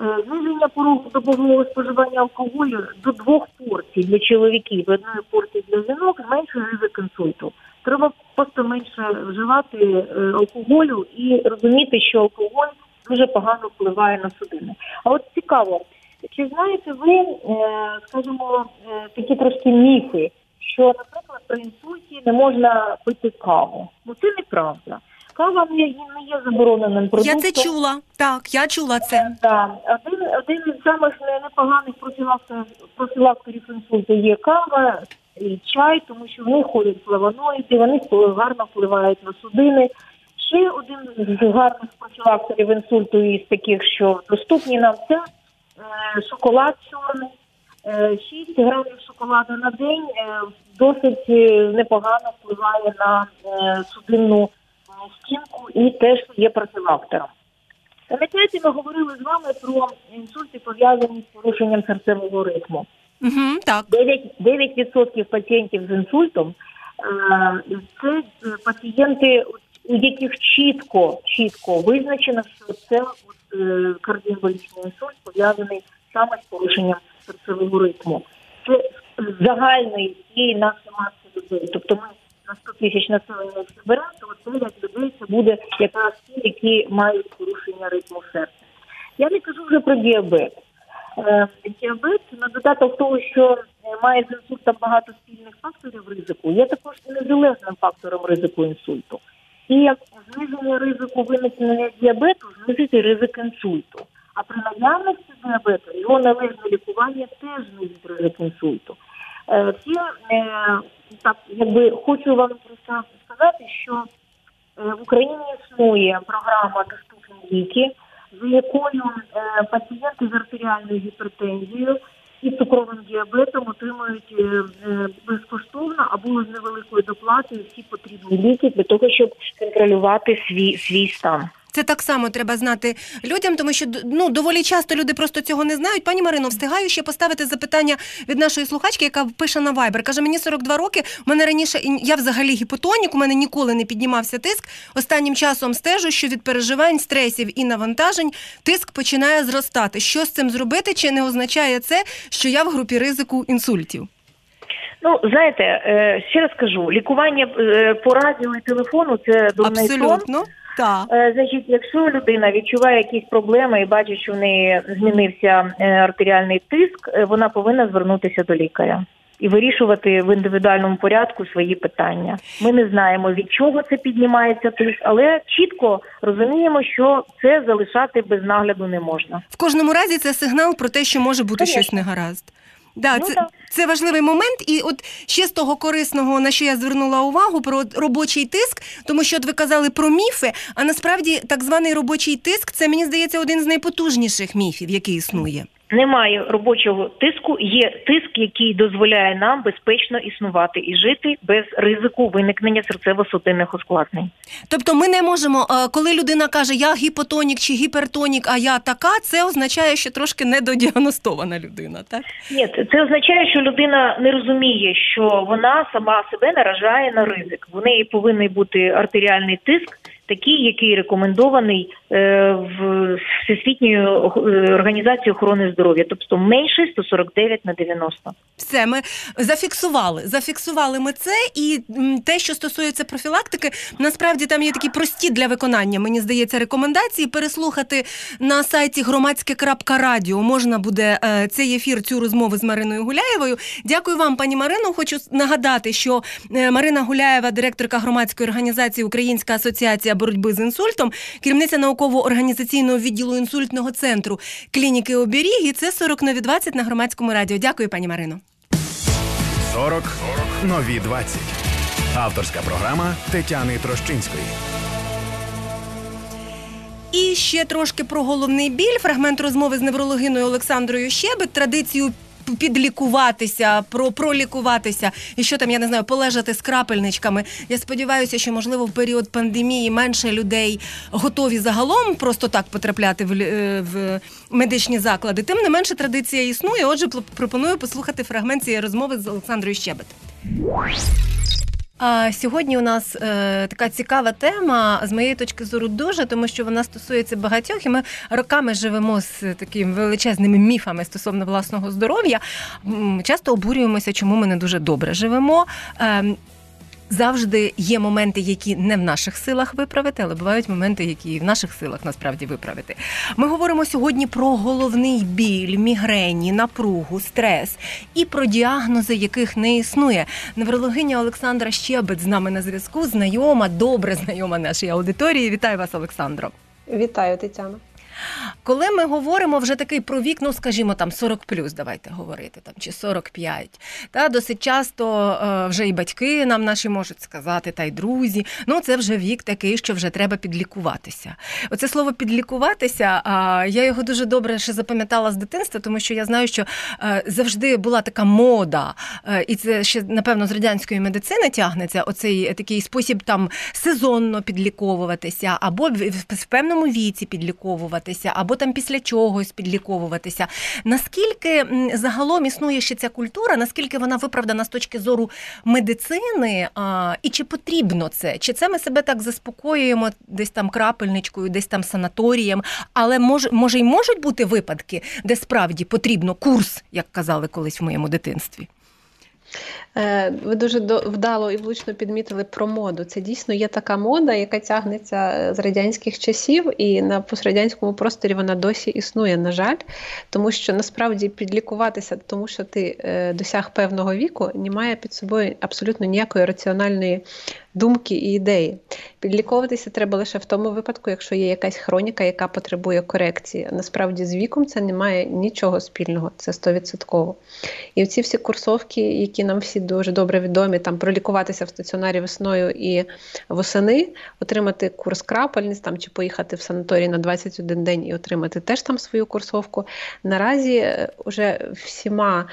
Е, Зниження порогу добового споживання алкоголю до двох порцій для чоловіків, одної порції для жінок зменшує ризик інсульту. Треба просто менше вживати е, алкоголю і розуміти, що алкоголь дуже погано впливає на судини. А от цікаво, чи знаєте ви, е, скажімо, е, такі трошки міфи, що, наприклад, при інсульті не можна пити каву? Ну це неправда. Кава не є, не є забороненим Я це чула. Так, я чула це. Так, один, один із самих непоганих профілакторів інсульту є кава і чай, тому що в них ходять флавоноїди, вони гарно впливають на судини. Ще один з гарних профілакторів інсульту із таких, що доступні нам, це е, шоколад чорний. Е, 6 грамів шоколаду на день е, досить е, непогано впливає на е, судинну е, стінку і теж є профілактором. Пам'ятаєте, ми говорили з вами про інсульти, пов'язані з порушенням серцевого ритму. Угу, так. 9%, 9% пацієнтів з інсультом це пацієнти, у яких чітко, чітко визначено, що це е, інсульт пов'язаний саме з порушенням серцевого ритму. Це загальної цієї нашої маси людей. Тобто ми на 100 тисяч населення якщо беремо, то от 9 людей це буде якраз ті, які мають порушення ритму серця. Я не кажу вже про діабет. Е, Діабет на додаток того, що е, має з інсультом багато спільних факторів ризику, є також незалежним фактором ризику інсульту. І зниження ризику виникнення діабету знизить ризик інсульту. А при наявності діабету його належне лікування теж знизить ризик інсульту. Е, Всі е, так, якби хочу вам просто сказати, що е, в Україні існує програма Доступні ліки, за якою пацієнти з артеріальною гіпертензією і цукровим діабетом отримують безкоштовно або з невеликою доплатою всі потрібні ліки для того, щоб контролювати свій свій стан. Це так само треба знати людям, тому що ну доволі часто люди просто цього не знають. Пані Марино, встигаю ще поставити запитання від нашої слухачки, яка пише на Viber. Каже, мені 42 роки. У мене раніше я взагалі гіпотонік, у мене ніколи не піднімався тиск. Останнім часом стежу, що від переживань, стресів і навантажень тиск починає зростати. Що з цим зробити? Чи не означає це, що я в групі ризику інсультів? Ну, знаєте, е, ще раз кажу, лікування е, по радіо і телефону це дурний сон. Так. Е, Значить, якщо людина відчуває якісь проблеми і бачить, що в неї змінився е, артеріальний тиск, е, вона повинна звернутися до лікаря і вирішувати в індивідуальному порядку свої питання. Ми не знаємо від чого це піднімається тиск, але чітко розуміємо, що це залишати без нагляду не можна. В кожному разі це сигнал про те, що може бути Конечно. щось негаразд. Да, Ну, це, да. це важливий момент, і от ще з того корисного, на що я звернула увагу, про робочий тиск, тому що от ви казали про міфи, а насправді так званий робочий тиск це мені здається один з найпотужніших міфів, який існує. Немає робочого тиску, є тиск, який дозволяє нам безпечно існувати і жити без ризику виникнення серцево-судинних ускладнень. Тобто, ми не можемо, е, коли людина каже я гіпотонік чи гіпертонік, а я така, це означає, що трошки недодіагностована людина, так? Ні, це- означає, що людина не розуміє, що вона сама себе наражає на ризик. В неї повинен бути артеріальний тиск, такий, який рекомендований в Всесвітньою е, організацією охорони здоров'я, тобто менше 149 на 90. Все, ми зафіксували. Зафіксували ми це, і те, що стосується профілактики, насправді там є такі прості для виконання. Мені здається, рекомендації переслухати на сайті громадське.радіо. Можна буде е, цей ефір, цю розмову з Мариною Гуляєвою. Дякую вам, пані Марино. Хочу нагадати, що е, Марина Гуляєва, директорка громадської організації Українська асоціація боротьби з інсультом, керівниця науково-організаційного відділу інсультного центру клініки оберіг. І це 40 нові 20 на громадському радіо. Дякую, пані Марино. 40 нові 20. Авторська програма Тетяни Трощинської. І ще трошки про головний біль. Фрагмент розмови з неврологиною Олександрою Щебет. Традицію підлікуватися, про пролікуватися і що там, я не знаю, полежати з крапельничками. Я сподіваюся, що можливо в період пандемії менше людей готові загалом просто так потрапляти в, е, в медичні заклади. Тим не менше традиція існує. Отже, пропоную послухати фрагмент цієї розмови з Олександрою Щебет. А сьогодні у нас е, така цікава тема з моєї точки зору дуже, тому що вона стосується багатьох, і ми роками живемо з такими величезними міфами стосовно власного здоров'я. Часто обурюємося, чому ми не дуже добре живемо. Е, Завжди є моменти, які не в наших силах виправити, але бувають моменти, які в наших силах насправді виправити. Ми говоримо сьогодні про головний біль, мігрені, напругу, стрес і про діагнози, яких не існує. Неврологиня Олександра Щебет з нами на зв'язку, знайома, добре знайома нашій аудиторії. Вітаю вас, Олександро. Вітаю, Тетяна. Коли ми говоримо вже такий про вік, ну скажімо там 40 плюс, давайте говорити там чи 45, та досить часто е, вже і батьки нам наші можуть сказати, та й друзі. Ну це вже вік такий, що вже треба підлікуватися. Оце слово підлікуватися. Я його дуже добре ще запам'ятала з дитинства, тому що я знаю, що е, завжди була така мода, е, і це ще напевно з радянської медицини тягнеться. Оцей такий спосіб там сезонно підліковуватися, або в, певному віці підліковуватися, або там після чогось підліковуватися. Наскільки загалом існує ще ця культура, наскільки вона виправдана з точки зору медицини, а, і чи потрібно це? Чи це ми себе так заспокоюємо десь там крапельничкою, десь там санаторієм? Але може, може й можуть бути випадки, де справді потрібно курс, як казали колись в моєму дитинстві? Е, Ви дуже вдало і влучно підмітили про моду. Це дійсно є така мода, яка тягнеться е, з радянських часів, і на пострадянському просторі вона досі існує, на жаль, тому що насправді підлікуватися, тому що ти е, досяг певного віку, не має під собою абсолютно ніякої раціональної думки і ідеї. Підліковуватися треба лише в тому випадку, якщо є якась хроніка, яка потребує корекції. Насправді з віком це не має нічого спільного, це стовідсотково. І ці всі курсовки, які нам всі дуже добре відомі, там пролікуватися в стаціонарі весною і восени, отримати курс крапельниць там чи поїхати в санаторій на 21 день і отримати теж там свою курсовку. Наразі вже всіма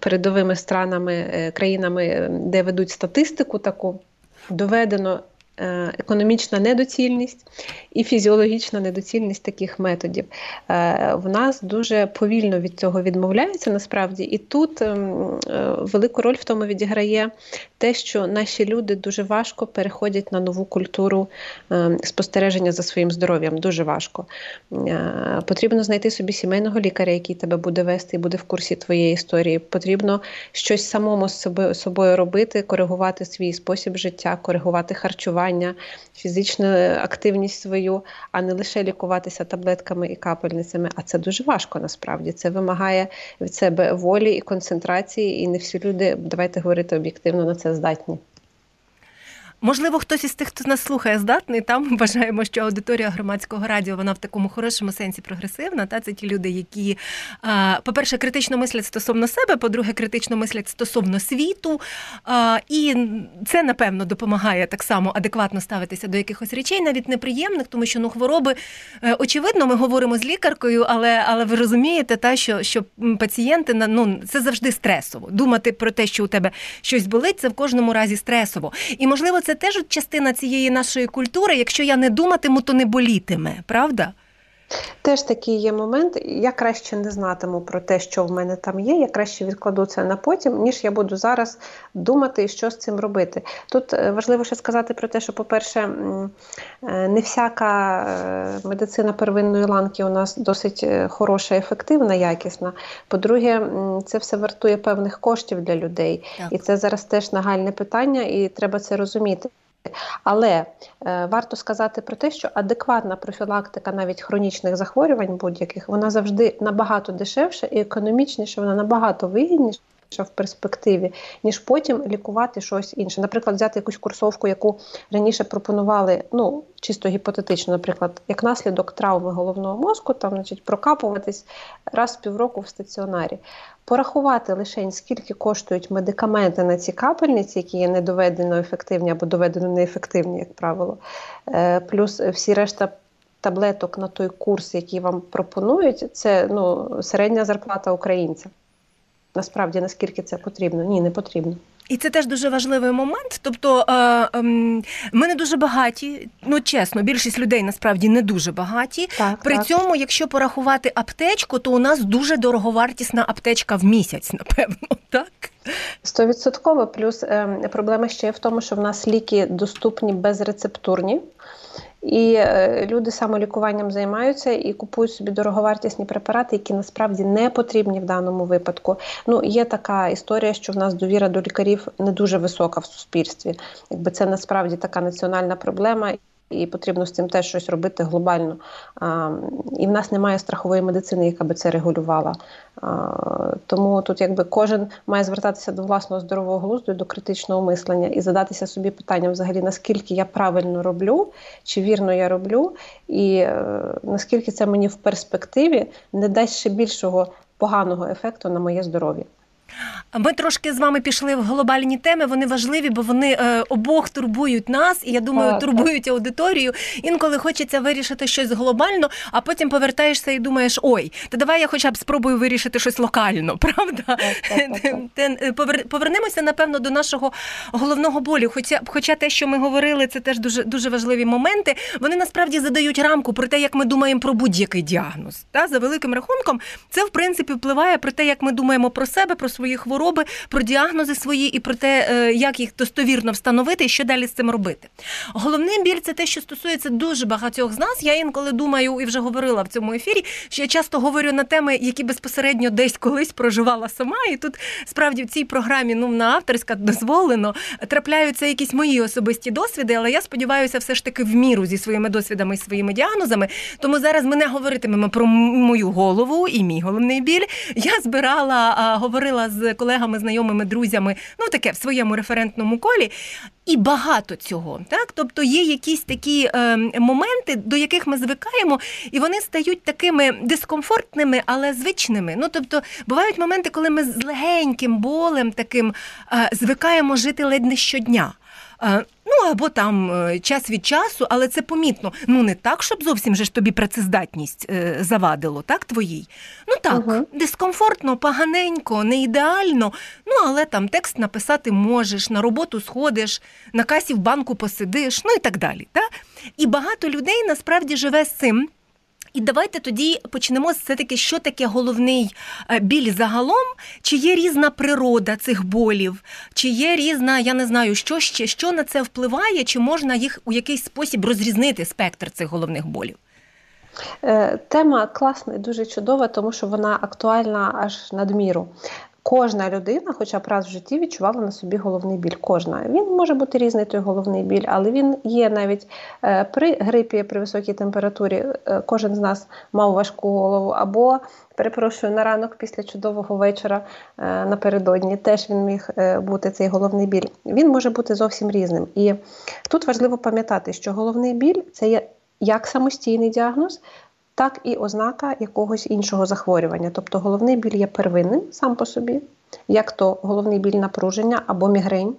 передовими странами, е, країнами, е, де ведуть статистику таку, доведено Е, економічна недоцільність і фізіологічна недоцільність таких методів. Е, в нас дуже повільно від цього відмовляються насправді, і тут ем, е, велику роль в тому відіграє те, що наші люди дуже важко переходять на нову культуру ем, спостереження за своїм здоров'ям. Дуже важко. Потрібно знайти собі сімейного лікаря, який тебе буде вести і буде в курсі твоєї історії. Потрібно щось самому з собою робити, коригувати свій спосіб життя, коригувати харчування харчування, фізичну активність свою, а не лише лікуватися таблетками і капельницями. А це дуже важко насправді. Це вимагає від себе волі і концентрації, і не всі люди, давайте говорити об'єктивно, на це здатні. Можливо, хтось із тих, хто нас слухає, здатний. Там вважаємо, що аудиторія громадського радіо вона в такому хорошому сенсі прогресивна. Та це ті люди, які, по-перше, критично мислять стосовно себе, по-друге, критично мислять стосовно світу. І це напевно допомагає так само адекватно ставитися до якихось речей, навіть неприємних, тому що ну хвороби е, очевидно, ми говоримо з лікаркою, але але ви розумієте, та що що пацієнти ну, це завжди стресово. Думати про те, що у тебе щось болить, це в кожному разі стресово. І можливо, це це теж частина цієї нашої культури. Якщо я не думатиму, то не болітиме, правда? Теж такий є момент. Я краще не знатиму про те, що в мене там є. Я краще відкладу це на потім, ніж я буду зараз думати, що з цим робити. Тут е, важливо ще сказати про те, що, по-перше, е, не всяка е, медицина первинної ланки у нас досить хороша, ефективна, якісна. По-друге, це все вартує певних коштів для людей, так. і це зараз теж нагальне питання, і треба це розуміти. Але е, варто сказати про те, що адекватна профілактика навіть хронічних захворювань будь-яких вона завжди набагато дешевша і економічніша, вона набагато вигідніша в перспективі, ніж потім лікувати щось інше. Наприклад, взяти якусь курсовку, яку раніше пропонували, ну чисто гіпотетично, наприклад, як наслідок травми головного мозку, там, значить, прокапуватись раз в півроку в стаціонарі. Порахувати лише скільки коштують медикаменти на ці капельниці, які є недоведено ефективні або доведено неефективні, як правило, е, плюс всі решта. Таблеток на той курс, який вам пропонують, це ну середня зарплата українця. Насправді наскільки це потрібно? Ні, не потрібно. І це теж дуже важливий момент. Тобто е, е, ми не дуже багаті, ну чесно, більшість людей насправді не дуже багаті. Так, При так. цьому, якщо порахувати аптечку, то у нас дуже дороговартісна аптечка в місяць, напевно, [LAUGHS] так? Стовідсотково. Плюс е, проблема ще в тому, що в нас ліки доступні безрецептурні. І е, люди самолікуванням займаються і купують собі дороговартісні препарати, які насправді не потрібні в даному випадку. Ну є така історія, що в нас довіра до лікарів не дуже висока в суспільстві. Якби це насправді така національна проблема і потрібно з цим теж щось робити глобально. І в нас немає страхової медицини, яка би це регулювала. Тому тут якби кожен має звертатися до власного здорового глузду до критичного мислення і задатися собі питанням, взагалі, наскільки я правильно роблю, чи вірно я роблю, і е, наскільки це мені в перспективі не дасть ще більшого поганого ефекту на моє здоров'я. Ми трошки з вами пішли в глобальні теми. Вони важливі, бо вони е, обох турбують нас, і я думаю, так, турбують так. аудиторію. Інколи хочеться вирішити щось глобально, а потім повертаєшся і думаєш: ой, та давай я хоча б спробую вирішити щось локально, [LAUGHS] правда? Так, Повернемося, напевно, до нашого головного болю. Хоча, хоча те, що ми говорили, це теж дуже дуже важливі моменти. Вони насправді задають рамку про те, як ми думаємо про будь-який діагноз. Та за великим рахунком, це в принципі впливає про те, як ми думаємо про себе, про свої хвороби, про діагнози свої і про те, е, як їх достовірно встановити і що далі з цим робити. Головний біль це те, що стосується дуже багатьох з нас. Я інколи думаю і вже говорила в цьому ефірі, що я часто говорю на теми, які безпосередньо десь колись проживала сама. І тут справді в цій програмі ну на авторська дозволено трапляються якісь мої особисті досвіди, але я сподіваюся, все ж таки в міру зі своїми досвідами і своїми діагнозами. Тому зараз ми не говоритимемо про мою голову і мій головний біль. Я збирала, говорила з колегами, знайомими, друзями, ну таке в своєму референтному колі. І багато цього, так тобто є якісь такі е, моменти, до яких ми звикаємо, і вони стають такими дискомфортними, але звичними. Ну тобто, бувають моменти, коли ми з легеньким болем таким е, звикаємо жити ледь не щодня. Е, ну, або там е, час від часу, але це помітно. Ну не так, щоб зовсім же ж тобі працездатність е, завадило, так твоїй? Ну так, Мгм. дискомфортно, поганенько, не ідеально. Ну але там текст написати можеш, на роботу сходиш, на касі в банку посидиш, ну і так далі. Та? І багато людей насправді живе з цим. І давайте тоді почнемо з все-таки, що таке головний е, біль загалом, чи є різна природа цих болів, чи є різна, я не знаю, що ще, що на це впливає, чи можна їх у якийсь спосіб розрізнити спектр цих головних болів. Е, Тема класна і дуже чудова, тому що вона актуальна аж надміру. Кожна людина, хоча б раз в житті, відчувала на собі головний біль. Кожна. Він може бути різний той головний біль, але він є навіть е, при грипі, при високій температурі. е, Кожен з нас мав важку голову, або перепрошую на ранок після чудового вечора е, напередодні. Теж він міг бути цей головний біль. Він може бути зовсім різним. І тут важливо пам'ятати, що головний біль це є як самостійний діагноз, так і ознака якогось іншого захворювання. Тобто головний біль є первинним сам по собі, як то головний біль напруження або мігрень.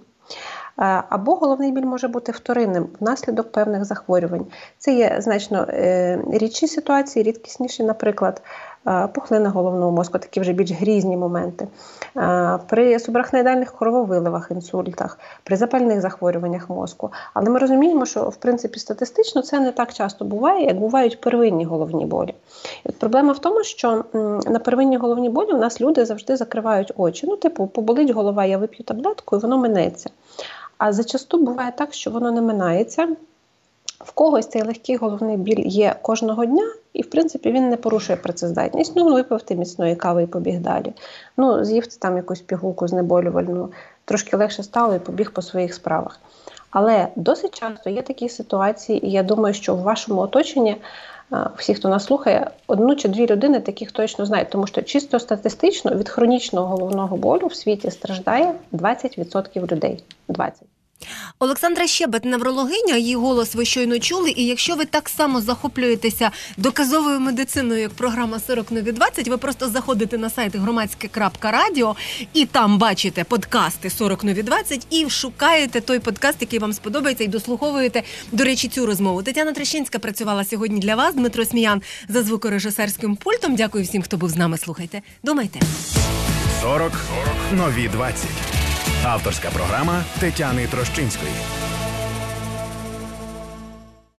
Е, Або головний біль може бути вторинним внаслідок певних захворювань. Це є значно е, рідші ситуації, рідкісніші, наприклад, пухлина головного мозку, такі вже більш грізні моменти. Е, При субрахноїдальних крововиливах, інсультах, при запальних захворюваннях мозку. Але ми розуміємо, що в принципі статистично це не так часто буває, як бувають первинні головні болі. І от проблема в тому, що на первинні головні болі у нас люди завжди закривають очі. Ну, типу, поболить голова, я вип'ю таблетку, і воно минеться. А зачасту буває так, що воно не минається. В когось цей легкий головний біль є кожного дня, і в принципі він не порушує працездатність. Ну, випив ти міцної кави і побіг далі. Ну, з'їв ти там якусь пігулку знеболювальну, трошки легше стало і побіг по своїх справах. Але досить часто є такі ситуації, і я думаю, що в вашому оточенні всі, хто нас слухає, одну чи дві людини таких точно знають, тому що чисто статистично від хронічного головного болю в світі страждає 20% людей. 20%. Олександра Щебет, неврологиня, її голос ви щойно чули. І якщо ви так само захоплюєтеся доказовою медициною, як програма 40 нові 20, ви просто заходите на сайт громадське.радіо і там бачите подкасти 40 нові 20 і шукаєте той подкаст, який вам сподобається, і дослуховуєте, до речі, цю розмову. Тетяна Трещинська працювала сьогодні для вас. Дмитро Сміян за звукорежисерським пультом. Дякую всім, хто був з нами. Слухайте. Думайте. 40 нові 20. Авторська програма Тетяни Трощинської.